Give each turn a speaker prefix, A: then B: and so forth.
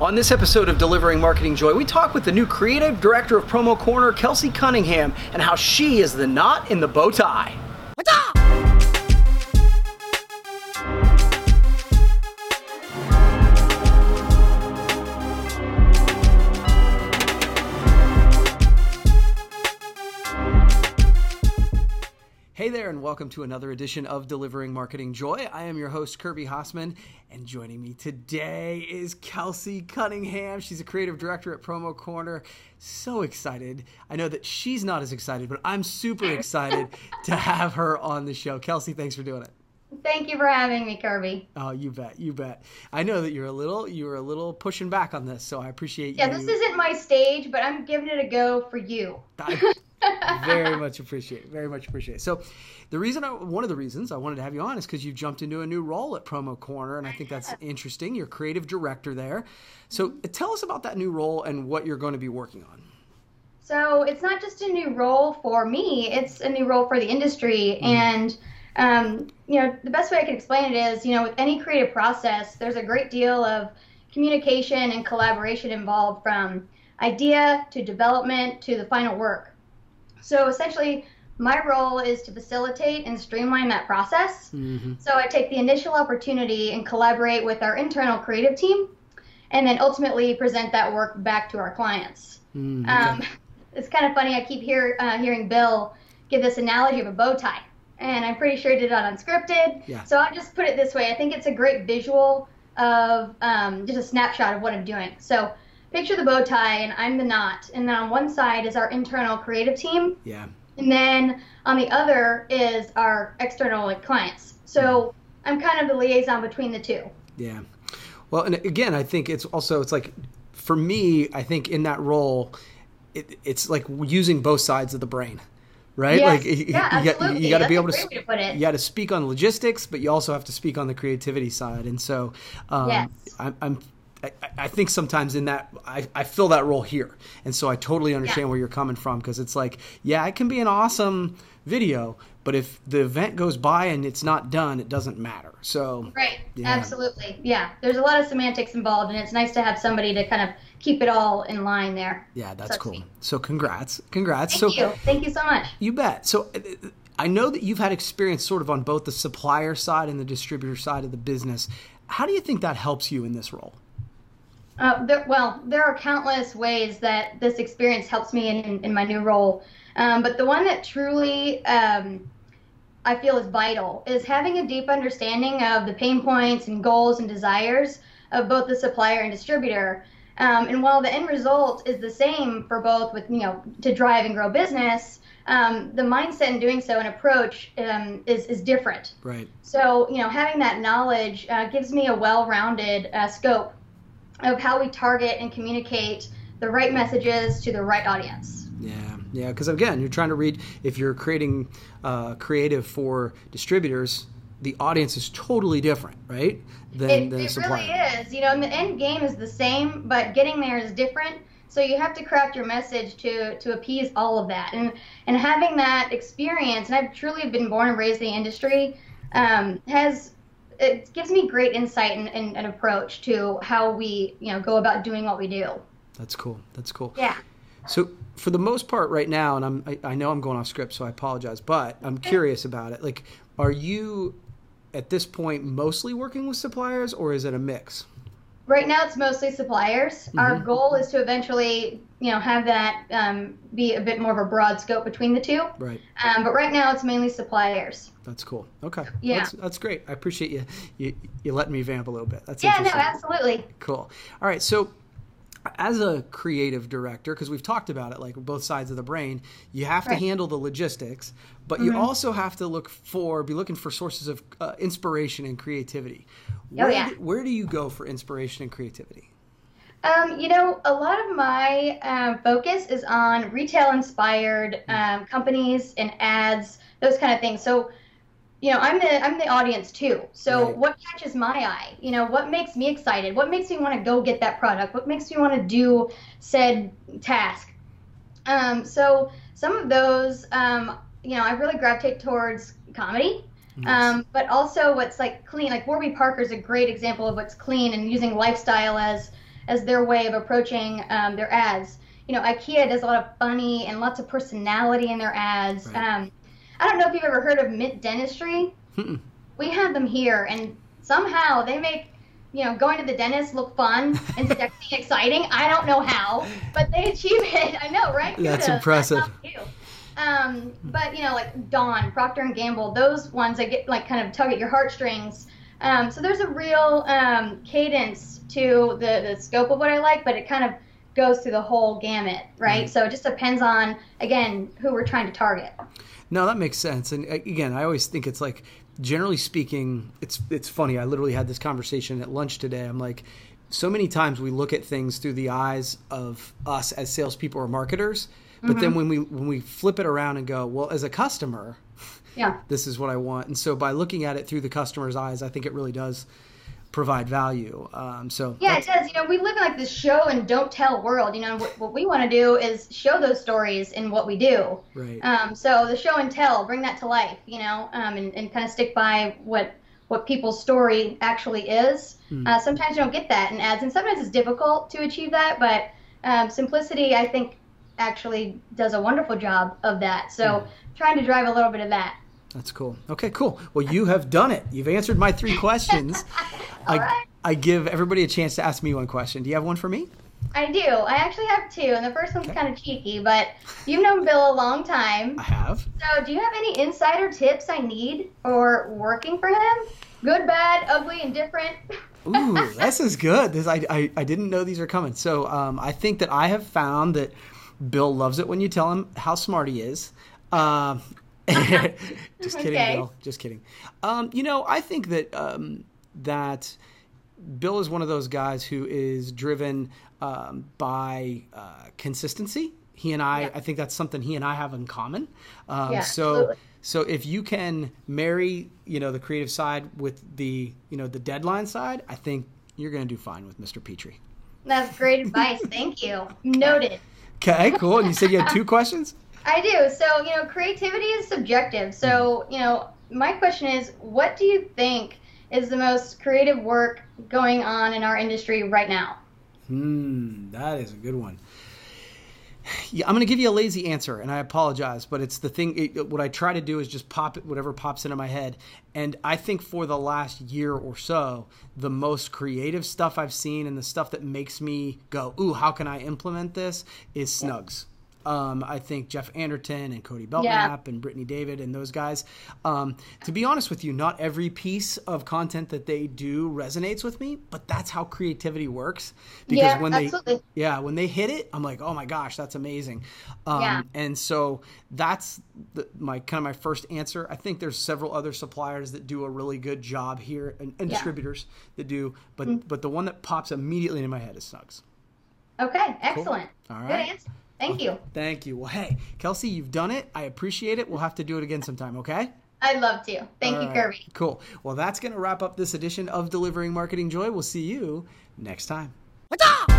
A: On this episode of Delivering Marketing Joy, we talk with the new creative director of Promo Corner, Kelsey Cunningham, and how she is the knot in the bow tie. Hey there, and welcome to another edition of Delivering Marketing Joy. I am your host, Kirby Hasseman, and joining me today is Kelsey Cunningham. She's a creative director at Promo Corner. So excited. I know that she's not as excited, but I'm super excited to have her on the show. Kelsey, thanks for doing it.
B: Thank you for having me, Kirby.
A: Oh, you bet, you bet. I know that you're a little, you're a little pushing back on this, so I appreciate
B: yeah,
A: you.
B: Yeah, this isn't my stage, but I'm giving it a go for you.
A: I very much appreciate it. Very much appreciate it. So, the reason, I, one of the reasons I wanted to have you on is because you've jumped into a new role at Promo Corner, and I think that's interesting. You're creative director there. So, tell us about that new role and what you're going to be working on.
B: So, it's not just a new role for me; it's a new role for the industry, mm. and um, you know, the best way I can explain it is, you know, with any creative process, there's a great deal of communication and collaboration involved from idea to development to the final work. So essentially, my role is to facilitate and streamline that process. Mm-hmm. So I take the initial opportunity and collaborate with our internal creative team, and then ultimately present that work back to our clients. Mm, okay. um, it's kind of funny. I keep hear, uh, hearing Bill give this analogy of a bow tie, and I'm pretty sure he did that unscripted. Yeah. So I'll just put it this way. I think it's a great visual of um, just a snapshot of what I'm doing. So picture the bow tie and I'm the knot, and then on one side is our internal creative team.
A: Yeah.
B: And then on the other is our external like clients. So I'm kind of the liaison between the two.
A: Yeah. Well, and again, I think it's also it's like for me, I think in that role, it, it's like using both sides of the brain right?
B: Yes. Like yeah, you, got,
A: you got to be able to,
B: to
A: you got to speak on logistics, but you also have to speak on the creativity side. And so, um, yes. I'm, I'm I, I, think sometimes in that I, I fill that role here, and so I totally understand yeah. where you're coming from because it's like, yeah, it can be an awesome video, but if the event goes by and it's not done, it doesn't matter. So
B: right, yeah. absolutely, yeah. There's a lot of semantics involved, and it's nice to have somebody to kind of keep it all in line there.
A: Yeah, that's so cool. So congrats, congrats.
B: Thank
A: so,
B: you, thank you so much.
A: You bet. So. Uh, I know that you've had experience sort of on both the supplier side and the distributor side of the business. How do you think that helps you in this role?
B: Uh, there, well, there are countless ways that this experience helps me in, in my new role. Um, but the one that truly um, I feel is vital is having a deep understanding of the pain points and goals and desires of both the supplier and distributor. Um, and while the end result is the same for both, with you know, to drive and grow business, um, the mindset in doing so and approach um, is is different.
A: Right.
B: So you know, having that knowledge uh, gives me a well-rounded uh, scope of how we target and communicate the right messages to the right audience.
A: Yeah, yeah, because again, you're trying to read, if you're creating uh, creative for distributors, the audience is totally different, right?
B: Than, it, than it really is. You know, and the end game is the same, but getting there is different. So you have to craft your message to to appease all of that, and and having that experience, and I've truly been born and raised in the industry, um, has it gives me great insight and, and, and approach to how we you know go about doing what we do.
A: That's cool. That's cool.
B: Yeah.
A: So for the most part right now, and I'm I, I know I'm going off script, so I apologize, but I'm curious about it. Like, are you at this point mostly working with suppliers, or is it a mix?
B: Right now, it's mostly suppliers. Mm-hmm. Our goal is to eventually, you know, have that um, be a bit more of a broad scope between the two.
A: Right.
B: Um, but right now, it's mainly suppliers.
A: That's cool. Okay.
B: Yeah.
A: That's, that's great. I appreciate you, you you letting me vamp a little bit. That's
B: yeah. No, absolutely.
A: Cool. All right. So as a creative director, because we've talked about it, like both sides of the brain, you have right. to handle the logistics, but mm-hmm. you also have to look for, be looking for sources of uh, inspiration and creativity.
B: Oh, where, oh, yeah.
A: do, where do you go for inspiration and creativity?
B: Um, you know, a lot of my um, focus is on retail inspired mm. um, companies and ads, those kind of things. So, you know, I'm the I'm the audience too. So right. what catches my eye? You know, what makes me excited? What makes me want to go get that product? What makes me want to do said task? Um, so some of those, um, you know, I really gravitate towards comedy. Um, but also what's like clean, like Warby Parker is a great example of what's clean and using lifestyle as as their way of approaching um, their ads. You know, IKEA does a lot of funny and lots of personality in their ads.
A: Right.
B: I don't know if you've ever heard of Mint Dentistry.
A: Mm-mm.
B: We have them here, and somehow they make you know going to the dentist look fun and sexy, and exciting. I don't know how, but they achieve it. I know, right?
A: That's
B: Kudos.
A: impressive.
B: That's. Um, but you know, like Dawn, Procter and Gamble, those ones that get like kind of tug at your heartstrings. Um, so there's a real um, cadence to the, the scope of what I like, but it kind of goes through the whole gamut, right?
A: Mm.
B: So it just depends on again who we're trying to target.
A: No, that makes sense. And again, I always think it's like, generally speaking, it's it's funny. I literally had this conversation at lunch today. I'm like, so many times we look at things through the eyes of us as salespeople or marketers, but then when we when we flip it around and go, well, as a customer,
B: Yeah.
A: this is what I want. And so by looking at it through the customer's eyes, I think it really does provide value. Um, so
B: Yeah, it does. You know, we live in like this show and don't tell world. You know, what, what we want to do is show those stories in what we do.
A: right.
B: Um, so the show and tell, bring that to life. You know, um, and, and kind of stick by what what people's story actually is. Uh, sometimes you don't get that in ads, and sometimes it's difficult to achieve that. But um, simplicity, I think, actually does a wonderful job of that. So trying to drive a little bit of that.
A: That's cool. Okay, cool. Well, you have done it. You've answered my three questions. I,
B: right.
A: I give everybody a chance to ask me one question. Do you have one for me?
B: I do. I actually have two, and the first one's kind of cheeky, but you've known Bill a long time.
A: I have.
B: So, do you have any insider tips I need for working for him? Good, bad, ugly, and different.
A: Ooh, this is good. This I, I, I didn't know these are coming. So um, I think that I have found that Bill loves it when you tell him how smart he is. Um, just kidding,
B: Okay.
A: Bill. Just kidding. Um, you know, I think that um, that Bill is one of those guys who is driven um, by uh, consistency. He and I,
B: Yeah.
A: I think that's something he and I have in common. Um,
B: Yeah,
A: so,
B: absolutely.
A: so if you can marry, you know, the creative side with the, you know, the deadline side, I think you're going to do fine with Mr. Petrie.
B: That's great advice. Thank you. Noted.
A: Okay, cool. And you said you had two questions.
B: I do. So, you know, creativity is subjective. So, you know, my question is what do you think is the most creative work going on in our industry right now?
A: Hmm, that is a good one. Yeah, I'm going to give you a lazy answer, and I apologize, but it's the thing. It, what I try to do is just pop it, whatever pops into my head. And I think for the last year or so, the most creative stuff I've seen and the stuff that makes me go, "Ooh, how can I implement this?" is Snugz. Um, I think Jeff Anderton and Cody Belknap and Brittany David and those guys. Um, to be honest with you, not every piece of content that they do resonates with me, but that's how creativity works. Because
B: Yeah,
A: when they yeah, when they hit it, I'm like, oh my gosh, that's amazing. Um,
B: Yeah.
A: And so that's the, my kind of my first answer. I think there's several other suppliers that do a really good job here, and, and
B: Yeah. Mm-hmm.
A: distributors that do. But but the one that pops immediately into my head is Snugz.
B: Okay, excellent.
A: All right.
B: Good answer. Thank you.
A: Thank you. Well, hey, Kelsey, you've done it. I appreciate it. We'll have to do it again sometime. Okay.
B: I'd love to. Thank
A: All
B: you,
A: right.
B: Kirby.
A: Cool. Well, that's going to wrap up this edition of Delivering Marketing Joy. We'll see you next time.
C: What's up?